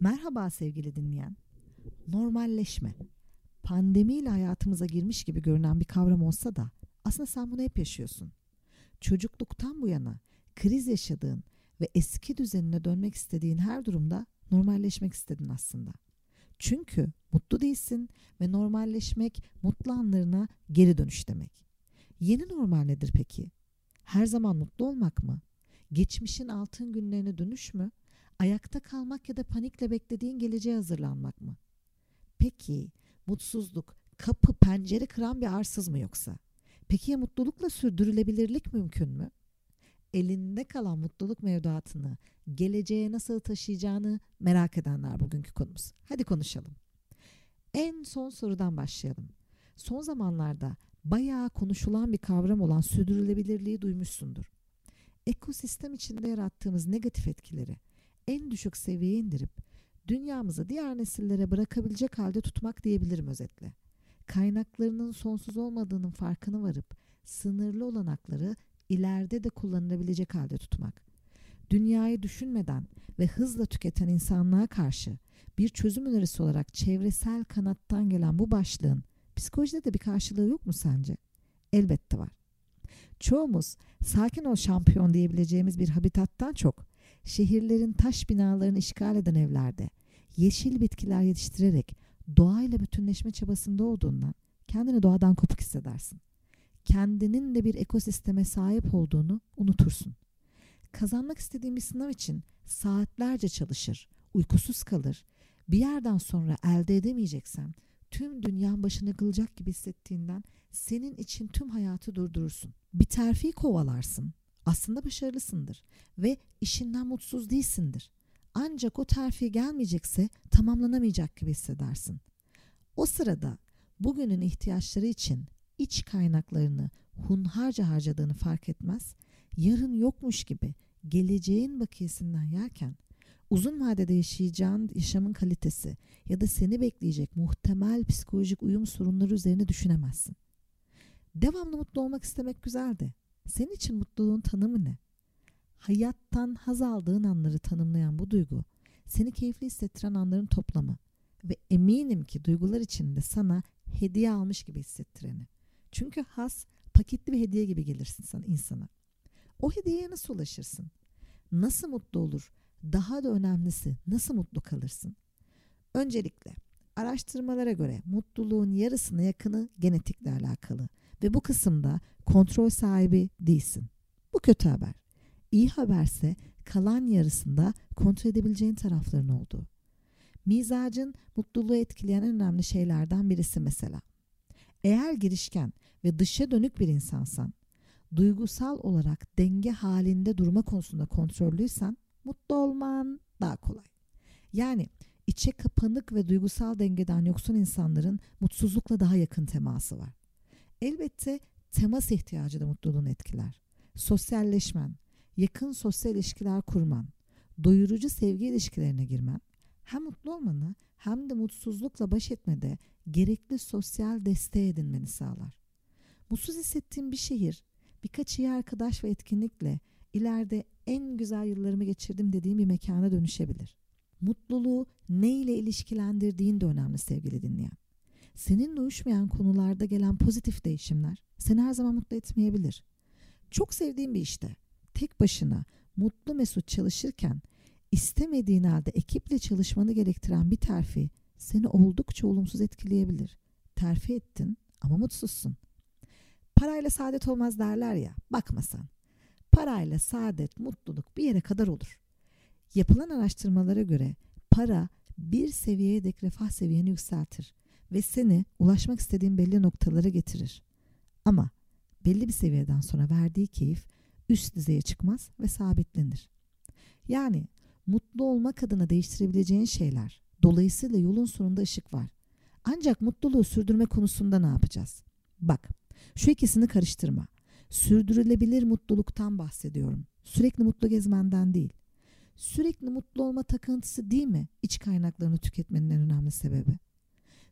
Merhaba sevgili dinleyen. Normalleşme. Pandemiyle hayatımıza girmiş gibi görünen bir kavram olsa da aslında sen bunu hep yaşıyorsun. Çocukluktan bu yana kriz yaşadığın ve eski düzenine dönmek istediğin her durumda normalleşmek istedin aslında. Çünkü mutlu değilsin ve normalleşmek mutlu anlarına geri dönüş demek. Yeni normal nedir peki? Her zaman mutlu olmak mı? Geçmişin altın günlerine dönüş mü? Ayakta kalmak ya da panikle beklediğin geleceğe hazırlanmak mı? Peki mutsuzluk kapı pencere kıran bir arsız mı yoksa? Peki ya mutlulukla sürdürülebilirlik mümkün mü? Elinde kalan mutluluk mevduatını geleceğe nasıl taşıyacağını merak edenler bugünkü konumuz. Hadi konuşalım. En son sorudan başlayalım. Son zamanlarda bayağı konuşulan bir kavram olan sürdürülebilirliği duymuşsundur. Ekosistem içinde yarattığımız negatif etkileri en düşük seviyeye indirip dünyamızı diğer nesillere bırakabilecek halde tutmak diyebilirim özetle. Kaynaklarının sonsuz olmadığının farkına varıp sınırlı olanakları ileride de kullanılabilecek halde tutmak. Dünyayı düşünmeden ve hızla tüketen insanlığa karşı bir çözüm önerisi olarak çevresel kanattan gelen bu başlığın psikolojide de bir karşılığı yok mu sence? Elbette var. Çoğumuz sakin ol şampiyon diyebileceğimiz bir habitattan çok şehirlerin taş binalarını işgal eden evlerde yeşil bitkiler yetiştirerek doğayla bütünleşme çabasında olduğundan kendini doğadan kopuk hissedersin. Kendinin de bir ekosisteme sahip olduğunu unutursun. Kazanmak istediğin bir sınav için saatlerce çalışır, uykusuz kalır. Bir yerden sonra elde edemeyeceksen tüm dünyanın başına kılacak gibi hissettiğinden senin için tüm hayatı durdurursun. Bir terfi kovalarsın. Aslında başarılısındır ve işinden mutsuz değilsindir. Ancak o terfi gelmeyecekse tamamlanamayacak gibi hissedersin. O sırada bugünün ihtiyaçları için iç kaynaklarını hunharca harcadığını fark etmez, yarın yokmuş gibi geleceğin bakiyesinden yerken uzun vadede yaşayacağın yaşamın kalitesi ya da seni bekleyecek muhtemel psikolojik uyum sorunları üzerine düşünemezsin. Devamlı mutlu olmak istemek güzel de senin için mutluluğun tanımı ne? Hayattan haz aldığın anları tanımlayan bu duygu seni keyifli hissettiren anların toplamı ve eminim ki duygular içinde sana hediye almış gibi hissettireni. Çünkü haz paketli bir hediye gibi gelirsin sana insana. O hediyeye nasıl ulaşırsın? Nasıl mutlu olur? Daha da önemlisi nasıl mutlu kalırsın? Öncelikle araştırmalara göre mutluluğun yarısına yakını genetikle alakalı ve bu kısımda kontrol sahibi değilsin. Bu kötü haber. İyi haberse kalan yarısında kontrol edebileceğin tarafların olduğu. Mizacın mutluluğu etkileyen en önemli şeylerden birisi mesela. Eğer girişken ve dışa dönük bir insansan, duygusal olarak denge halinde durma konusunda kontrollüysen mutlu olman daha kolay. Yani içe kapanık ve duygusal dengeden yoksun insanların mutsuzlukla daha yakın teması var. Elbette temas ihtiyacı da mutluluğunu etkiler. Sosyalleşmen, yakın sosyal ilişkiler kurman, doyurucu sevgi ilişkilerine girmen hem mutlu olmanı hem de mutsuzlukla baş etmede gerekli sosyal desteği edinmeni sağlar. Mutsuz hissettiğin bir şehir, birkaç iyi arkadaş ve etkinlikle ileride en güzel yıllarımı geçirdim dediğin bir mekana dönüşebilir. Mutluluğu ne ile ilişkilendirdiğin de önemli sevgili dinleyen. Seninle uyuşmayan konularda gelen pozitif değişimler seni her zaman mutlu etmeyebilir. Çok sevdiğin bir işte tek başına mutlu mesut çalışırken istemediğin halde ekiple çalışmanı gerektiren bir terfi seni oldukça olumsuz etkileyebilir. Terfi ettin ama mutsuzsun. Parayla saadet olmaz derler ya bakma sen. Parayla saadet, mutluluk bir yere kadar olur. Yapılan araştırmalara göre para bir seviyeye dek refah seviyeni yükseltir ve seni ulaşmak istediğin belli noktalara getirir. Ama belli bir seviyeden sonra verdiği keyif üst düzeye çıkmaz ve sabitlenir. Yani mutlu olmak adına değiştirebileceğin şeyler. Dolayısıyla yolun sonunda ışık var. Ancak mutluluğu sürdürme konusunda ne yapacağız? Bak, şu ikisini karıştırma. Sürdürülebilir mutluluktan bahsediyorum. Sürekli mutlu gezmenden değil. Sürekli mutlu olma takıntısı değil mi iç kaynaklarını tüketmenin en önemli sebebi?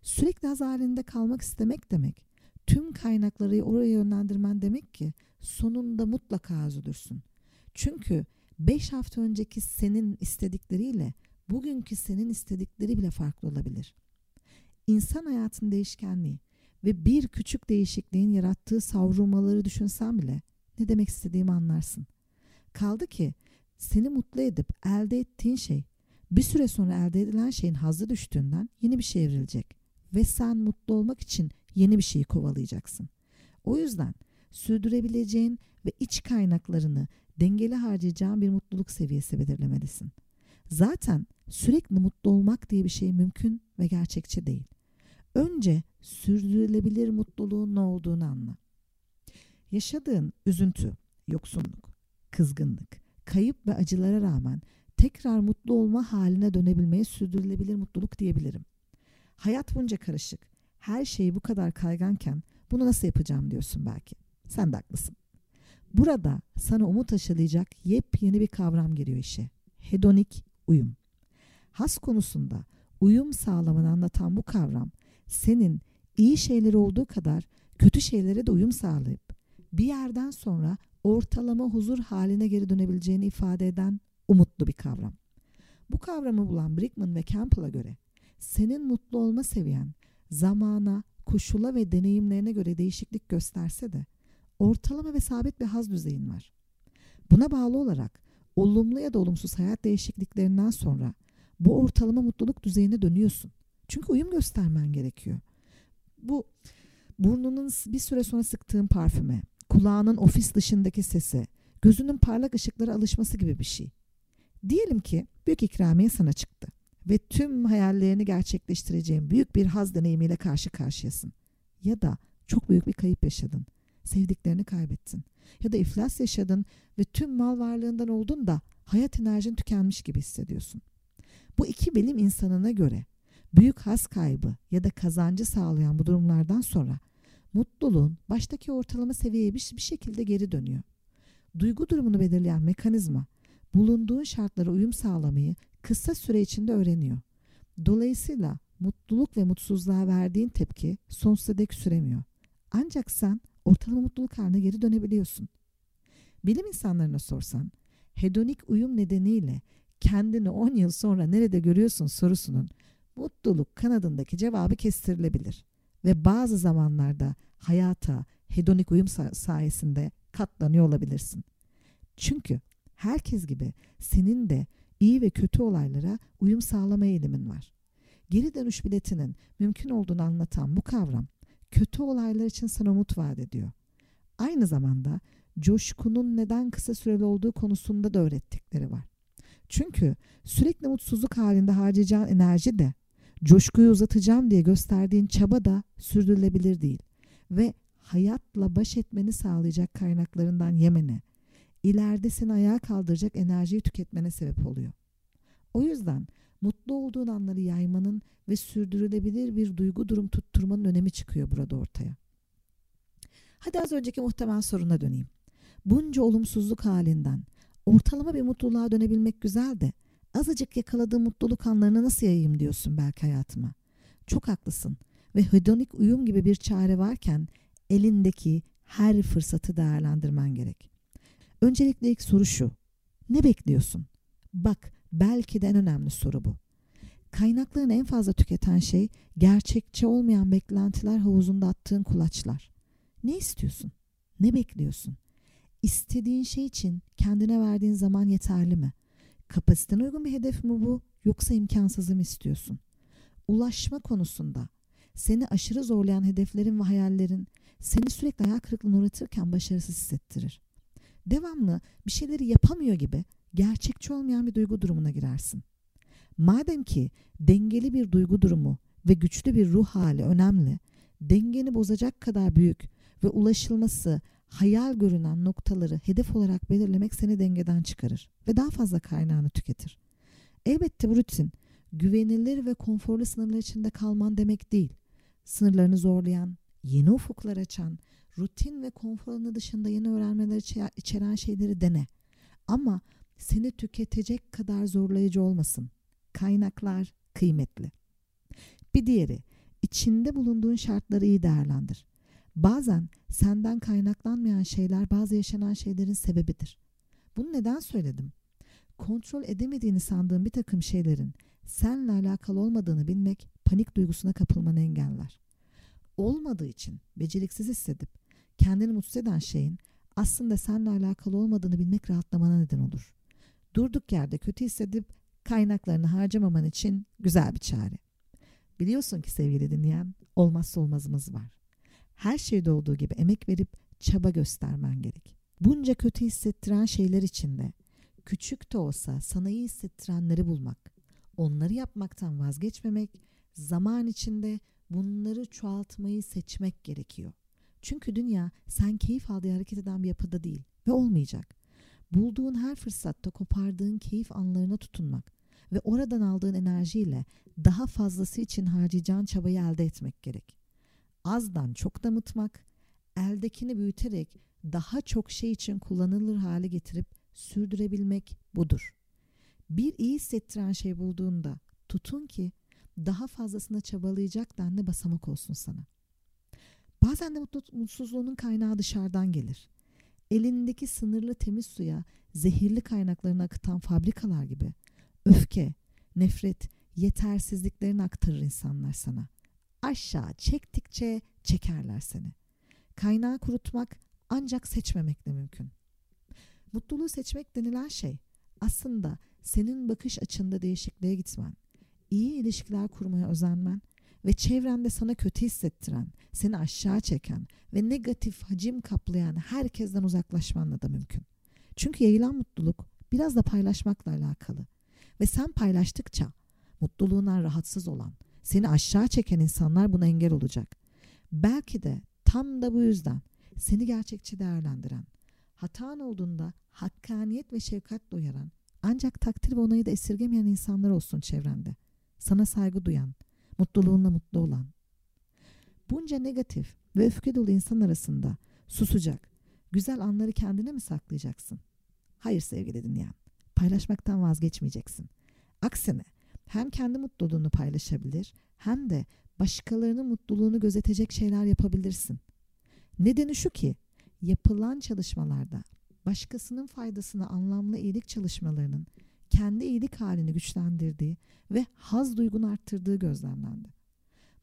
Sürekli haz halinde kalmak istemek demek. Tüm kaynakları oraya yönlendirmen demek ki sonunda mutlaka üzülürsün. Çünkü 5 hafta önceki senin istedikleriyle bugünkü senin istedikleri bile farklı olabilir. İnsan hayatının değişkenliği ve bir küçük değişikliğin yarattığı savrulmaları düşünsen bile ne demek istediğimi anlarsın. Kaldı ki seni mutlu edip elde ettiğin şey bir süre sonra elde edilen şeyin hazzı düştüğünden yeni bir şey evrilecek ve sen mutlu olmak için yeni bir şeyi kovalayacaksın. O yüzden sürdürebileceğin ve iç kaynaklarını dengeli harcayacağın bir mutluluk seviyesi belirlemelisin. Zaten sürekli mutlu olmak diye bir şey mümkün ve gerçekçi değil. Önce sürdürülebilir mutluluğun ne olduğunu anla. Yaşadığın üzüntü, yoksunluk, kızgınlık, kayıp ve acılara rağmen tekrar mutlu olma haline dönebilmeye sürdürülebilir mutluluk diyebilirim. Hayat bunca karışık, her şey bu kadar kayganken bunu nasıl yapacağım diyorsun belki. Sen de haklısın. Burada sana umut aşılayacak yepyeni bir kavram giriyor işe. Hedonik uyum. Has konusunda uyum sağlamanı anlatan bu kavram senin iyi şeyleri olduğu kadar kötü şeylere de uyum sağlayıp bir yerden sonra ortalama huzur haline geri dönebileceğini ifade eden umutlu bir kavram. Bu kavramı bulan Brickman ve Campbell'a göre senin mutlu olma seviyen zamana, koşula ve deneyimlerine göre değişiklik gösterse de ortalama ve sabit bir haz düzeyin var. Buna bağlı olarak olumlu ya da olumsuz hayat değişikliklerinden sonra bu ortalama mutluluk düzeyine dönüyorsun. Çünkü uyum göstermen gerekiyor. Bu burnunun bir süre sonra sıktığın parfüme, kulağının ofis dışındaki sese, gözünün parlak ışıklara alışması gibi bir şey. Diyelim ki büyük ikramiye sana çıktı ve tüm hayallerini gerçekleştireceğin büyük bir haz deneyimiyle karşı karşıyasın. Ya da çok büyük bir kayıp yaşadın. Sevdiklerini kaybettin. Ya da iflas yaşadın ve tüm mal varlığından oldun da hayat enerjin tükenmiş gibi hissediyorsun. Bu iki bilim insanına göre büyük haz kaybı ya da kazancı sağlayan bu durumlardan sonra mutluluğun baştaki ortalama seviyeye bir, bir şekilde geri dönüyor. Duygu durumunu belirleyen mekanizma bulunduğun şartlara uyum sağlamayı kısa süre içinde öğreniyor. Dolayısıyla mutluluk ve mutsuzluğa verdiğin tepki sonsuza dek süremiyor. Ancak sen ortalama mutluluk haline geri dönebiliyorsun. Bilim insanlarına sorsan, hedonik uyum nedeniyle kendini 10 yıl sonra nerede görüyorsun sorusunun mutluluk kanadındaki cevabı kestirilebilir. Ve bazı zamanlarda hayata hedonik uyum sayesinde katlanıyor olabilirsin. Çünkü herkes gibi senin de iyi ve kötü olaylara uyum sağlama eğilimin var. Geri dönüş biletinin mümkün olduğunu anlatan bu kavram kötü olaylar için sana umut vaat ediyor. Aynı zamanda coşkunun neden kısa süreli olduğu konusunda da öğrettikleri var. Çünkü sürekli mutsuzluk halinde harcayacağın enerji de coşkuyu uzatacağım diye gösterdiğin çaba da sürdürülebilir değil ve hayatla baş etmeni sağlayacak kaynaklarından yemene, ileride seni ayağa kaldıracak enerjiyi tüketmene sebep oluyor. O yüzden mutlu olduğun anları yaymanın ve sürdürülebilir bir duygu durum tutturmanın önemi çıkıyor burada ortaya. Hadi az önceki muhtemel soruna döneyim. Bunca olumsuzluk halinden ortalama bir mutluluğa dönebilmek güzel de azıcık yakaladığım mutluluk anlarını nasıl yayayım diyorsun belki hayatıma. Çok haklısın ve hedonik uyum gibi bir çare varken elindeki her fırsatı değerlendirmen gerek. Öncelikle ilk soru şu. Ne bekliyorsun? Bak belki de en önemli soru bu. Kaynaklarını en fazla tüketen şey gerçekçi olmayan beklentiler havuzunda attığın kulaçlar. Ne istiyorsun? Ne bekliyorsun? İstediğin şey için kendine verdiğin zaman yeterli mi? Kapasitene uygun bir hedef mi bu yoksa imkansızı mı istiyorsun? Ulaşma konusunda seni aşırı zorlayan hedeflerin ve hayallerin seni sürekli hayal kırıklığına uğratırken başarısız hissettirir. Devamlı bir şeyleri yapamıyor gibi gerçekçi olmayan bir duygu durumuna girersin. Madem ki dengeli bir duygu durumu ve güçlü bir ruh hali önemli, dengeni bozacak kadar büyük ve ulaşılması hayal görünen noktaları hedef olarak belirlemek seni dengeden çıkarır ve daha fazla kaynağını tüketir. Elbette bu rutin güvenilir ve konforlu sınırlar içinde kalman demek değil. Sınırlarını zorlayan, yeni ufuklar açan, rutin ve konfor dışında yeni öğrenmeler içeren şeyleri dene. Ama seni tüketecek kadar zorlayıcı olmasın. Kaynaklar kıymetli. Bir diğeri, içinde bulunduğun şartları iyi değerlendir. Bazen senden kaynaklanmayan şeyler bazı yaşanan şeylerin sebebidir. Bunu neden söyledim? Kontrol edemediğini sandığın bir takım şeylerin seninle alakalı olmadığını bilmek panik duygusuna kapılmanı engeller. Olmadığı için beceriksiz hissedip kendini mutsuz eden şeyin aslında seninle alakalı olmadığını bilmek rahatlamana neden olur. Durduk yerde kötü hissedip kaynaklarını harcamaman için güzel bir çare. Biliyorsun ki sevgili dinleyen olmazsa olmazımız var. Her şeyde olduğu gibi emek verip çaba göstermen gerek. Bunca kötü hissettiren şeyler içinde küçük de olsa sana iyi hissettirenleri bulmak, onları yapmaktan vazgeçmemek, zaman içinde bunları çoğaltmayı seçmek gerekiyor. Çünkü dünya sen keyif aldığı hareket eden bir yapıda değil ve olmayacak. Bulduğun her fırsatta kopardığın keyif anlarına tutunmak ve oradan aldığın enerjiyle daha fazlası için harcayacağın çabayı elde etmek gerek. Azdan çok damıtmak, eldekini büyüterek daha çok şey için kullanılır hale getirip sürdürebilmek budur. Bir iyi hissettiren şey bulduğunda tutun ki daha fazlasına çabalayacak denli basamak olsun sana. Bazen de mutsuzluğunun kaynağı dışarıdan gelir. Elindeki sınırlı temiz suya zehirli kaynaklarını akıtan fabrikalar gibi öfke, nefret, yetersizliklerini aktarır insanlar sana. Aşağı çektikçe çekerler seni. Kaynağı kurutmak ancak seçmemekle mümkün. Mutluluğu seçmek denilen şey aslında senin bakış açında değişikliğe gitmen, iyi ilişkiler kurmaya özenmen ve çevrende sana kötü hissettiren, seni aşağı çeken ve negatif hacim kaplayan herkesten uzaklaşmanla da mümkün. Çünkü yayılan mutluluk biraz da paylaşmakla alakalı. Ve sen paylaştıkça mutluluğundan rahatsız olan, seni aşağı çeken insanlar buna engel olacak. Belki de tam da bu yüzden seni gerçekçi değerlendiren, hatan olduğunda hakkaniyet ve şefkat uyaran, ancak takdir ve onayı da esirgemeyen insanlar olsun çevrende. Sana saygı duyan, mutluluğunla mutlu olan. Bunca negatif ve öfke dolu insan arasında susacak, güzel anları kendine mi saklayacaksın? Hayır sevgili dinleyen, paylaşmaktan vazgeçmeyeceksin. Aksine hem kendi mutluluğunu paylaşabilir hem de başkalarının mutluluğunu gözetecek şeyler yapabilirsin. Nedeni şu ki yapılan çalışmalarda başkasının faydasına anlamlı iyilik çalışmalarının kendi iyilik halini güçlendirdiği ve haz duygunu arttırdığı gözlemlendi.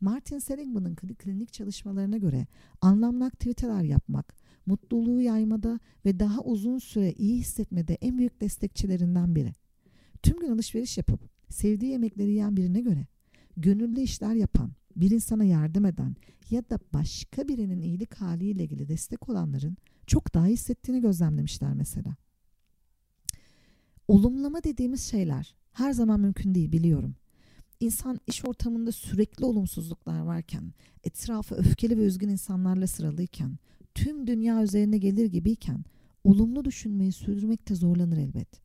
Martin Seligman'ın klinik çalışmalarına göre anlamlı aktiviteler yapmak, mutluluğu yaymada ve daha uzun süre iyi hissetmede en büyük destekçilerinden biri. Tüm gün alışveriş yapıp sevdiği yemekleri yiyen birine göre gönüllü işler yapan, bir insana yardım eden ya da başka birinin iyilik haliyle ilgili destek olanların çok daha hissettiğini gözlemlemişler mesela. Olumlama dediğimiz şeyler her zaman mümkün değil biliyorum. İnsan iş ortamında sürekli olumsuzluklar varken, etrafı öfkeli ve üzgün insanlarla sıralıyken, tüm dünya üzerine gelir gibiyken olumlu düşünmeyi sürdürmekte zorlanır elbet.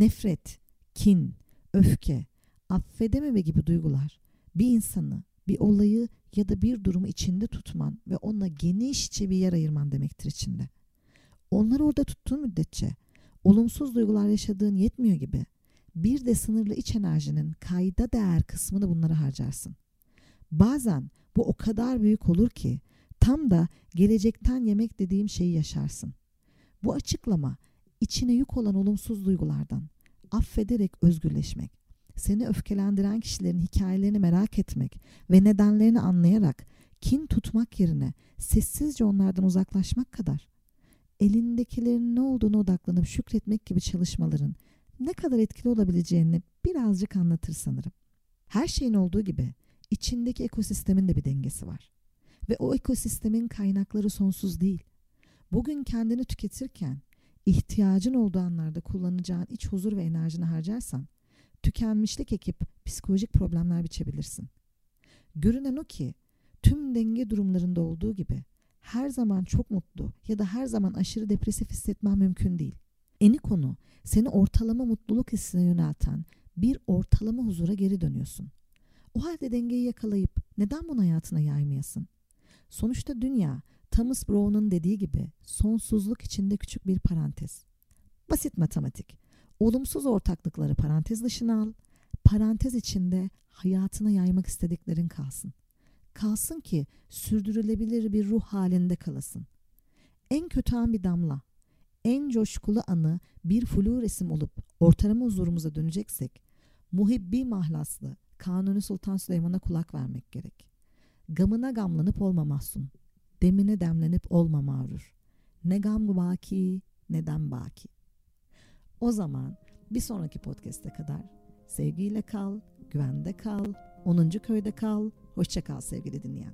Nefret, kin, öfke, affedememe gibi duygular bir insanı, bir olayı ya da bir durumu içinde tutman ve ona genişçe bir yer ayırman demektir içinde. Onları orada tuttuğun müddetçe olumsuz duygular yaşadığın yetmiyor gibi bir de sınırlı iç enerjinin kayda değer kısmını bunlara harcarsın. Bazen bu o kadar büyük olur ki tam da gelecekten yemek dediğim şeyi yaşarsın. Bu açıklama içine yük olan olumsuz duygulardan affederek özgürleşmek, seni öfkelendiren kişilerin hikayelerini merak etmek ve nedenlerini anlayarak kin tutmak yerine sessizce onlardan uzaklaşmak kadar elindekilerin ne olduğunu odaklanıp şükretmek gibi çalışmaların ne kadar etkili olabileceğini birazcık anlatır sanırım. Her şeyin olduğu gibi içindeki ekosistemin de bir dengesi var. Ve o ekosistemin kaynakları sonsuz değil. Bugün kendini tüketirken ihtiyacın olduğu anlarda kullanacağın iç huzur ve enerjini harcarsan tükenmişlik ekip psikolojik problemler biçebilirsin. Görünen o ki tüm denge durumlarında olduğu gibi her zaman çok mutlu ya da her zaman aşırı depresif hissetmen mümkün değil. Eni konu seni ortalama mutluluk hissine yönelten bir ortalama huzura geri dönüyorsun. O halde dengeyi yakalayıp neden bunu hayatına yaymayasın? Sonuçta dünya Thomas Brown'un dediği gibi sonsuzluk içinde küçük bir parantez. Basit matematik. Olumsuz ortaklıkları parantez dışına al. Parantez içinde hayatına yaymak istediklerin kalsın. Kalsın ki sürdürülebilir bir ruh halinde kalasın. En kötü an bir damla. en coşkulu anı bir flu resim olup ortalama huzurumuza döneceksek muhibbi mahlaslı Kanuni Sultan Süleyman'a kulak vermek gerek. Gamına gamlanıp olma mahzun, demine demlenip olma mağrur. Ne gam baki ne dem baki. O zaman bir sonraki podcast'e kadar sevgiyle kal, güvende kal, 10. köyde kal, hoşça kal sevgili dinleyen.